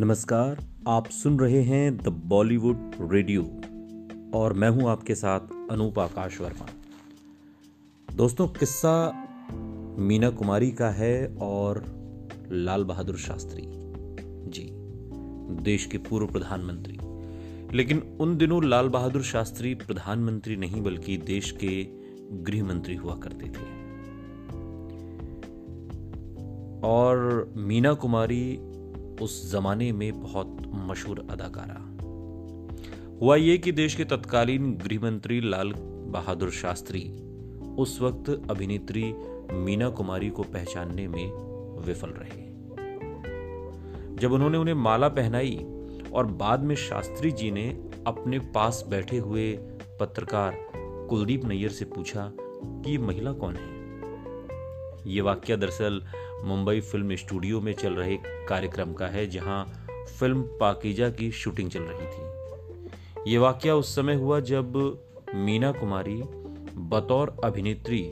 नमस्कार, आप सुन रहे हैं द बॉलीवुड रेडियो और मैं हूँ आपके साथ अनूप आकाश वर्मा। दोस्तों, किस्सा मीना कुमारी का है और लाल बहादुर शास्त्री, जी, देश के पूर्व प्रधानमंत्री। लेकिन उन दिनों लाल बहादुर शास्त्री प्रधानमंत्री नहीं, बल्कि देश के गृह मंत्री हुआ करते थे। और मीना कुमारी उस जमाने में बहुत मशहूर अदाकारा। हुआ ये कि देश के तत्कालीन गृहमंत्री लाल बहादुर शास्त्री उस वक्त अभिनेत्री मीना कुमारी को पहचानने में विफल रहे। जब उन्होंने उन्हें माला पहनाई और बाद में शास्त्री जी ने अपने पास बैठे हुए पत्रकार कुलदीप नैयर से पूछा कि ये महिला कौन है? ये वाक्य दरअसल मुंबई फ़िल्म स्टूडियो में चल रहे कार्यक्रम का है, जहाँ फ़िल्म पाकिजा की शूटिंग चल रही थी। ये वाक्य उस समय हुआ जब मीना कुमारी बतौर अभिनेत्री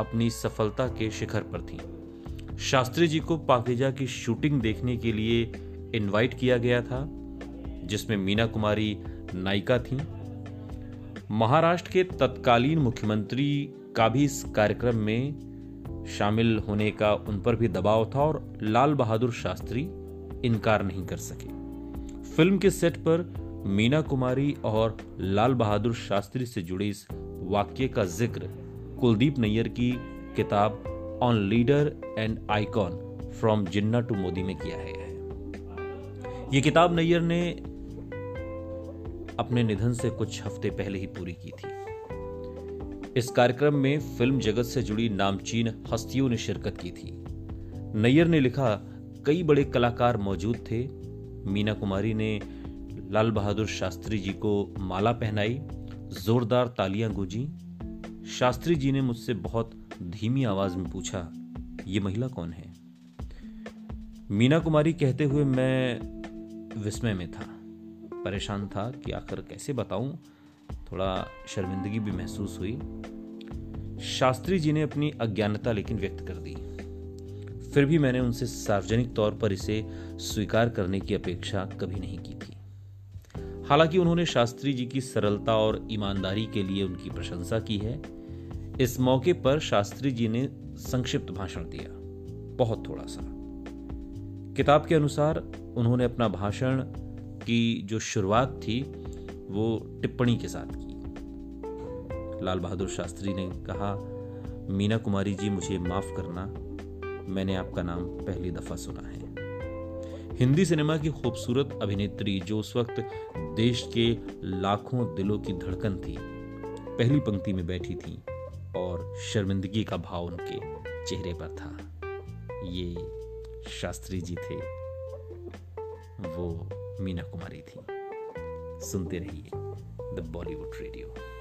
अपनी सफलता के शिखर पर थी। शास्त्री जी को पाकिजा की शूटिंग देखने के लिए इनवाइट किया गया था, जिसमें मीना कुमारी नायिका थी। महाराष्ट्र के तत्कालीन मुख्यमंत्री का भी इस कार्यक्रम में शामिल होने का उन पर भी दबाव था और लाल बहादुर शास्त्री इनकार नहीं कर सके। फ़िल्म के सेट पर मीना कुमारी और लाल बहादुर शास्त्री से जुड़े इस वाक्य का ज़िक्र कुलदीप नैयर की किताब on leader and icon from Jinnah to Modi में किया गया है। यह किताब नैयर ने अपने निधन से कुछ हफ़्ते पहले ही पूरी की थी। इस कार्यक्रम में फ़िल्म जगत से जुड़ी नामचीन हस्तियों ने शिरकत की थी। नैयर ने लिखा, कई बड़े कलाकार मौजूद थे। मीना कुमारी ने लाल बहादुर शास्त्री जी को माला पहनाई, जोरदार तालियाँ गूंजी। शास्त्री जी ने मुझसे बहुत धीमी आवाज़ में पूछा, ये महिला कौन है? मीना कुमारी कहते हुए मैं विस्मय में था। परेशान था कि आखिर कैसे बताऊँ। थोड़ा शर्मिंदगी भी महसूस हुई। शास्त्री जी ने अपनी अज्ञानता लेकिन व्यक्त कर दी। फिर भी मैंने उनसे सार्वजनिक तौर पर इसे स्वीकार करने की अपेक्षा कभी नहीं की थी। हालाँकि उन्होंने शास्त्री जी की सरलता और ईमानदारी के लिए उनकी प्रशंसा की है। इस मौके पर शास्त्री जी ने संक्षिप्त भाषण दिया। बहुत थोड़ा सा। किताब के अनुसार उन्होंने अपना भाषण की जो शुरुआत थी वो टिप्पणी के साथ की। लाल बहादुर शास्त्री ने कहा, मीना कुमारी जी, मुझे माफ़ करना। मैंने आपका नाम पहली दफ़ा सुना है। हिंदी सिनेमा की खूबसूरत अभिनेत्री, जो उस वक्त देश के लाखों दिलों की धड़कन थी, पहली पंक्ति में बैठी थी और शर्मिंदगी का भाव उनके चेहरे पर था। ये शास्त्री जी थे, वो मीना कुमारी थी। सुनते रहिए द बॉलीवुड रेडियो।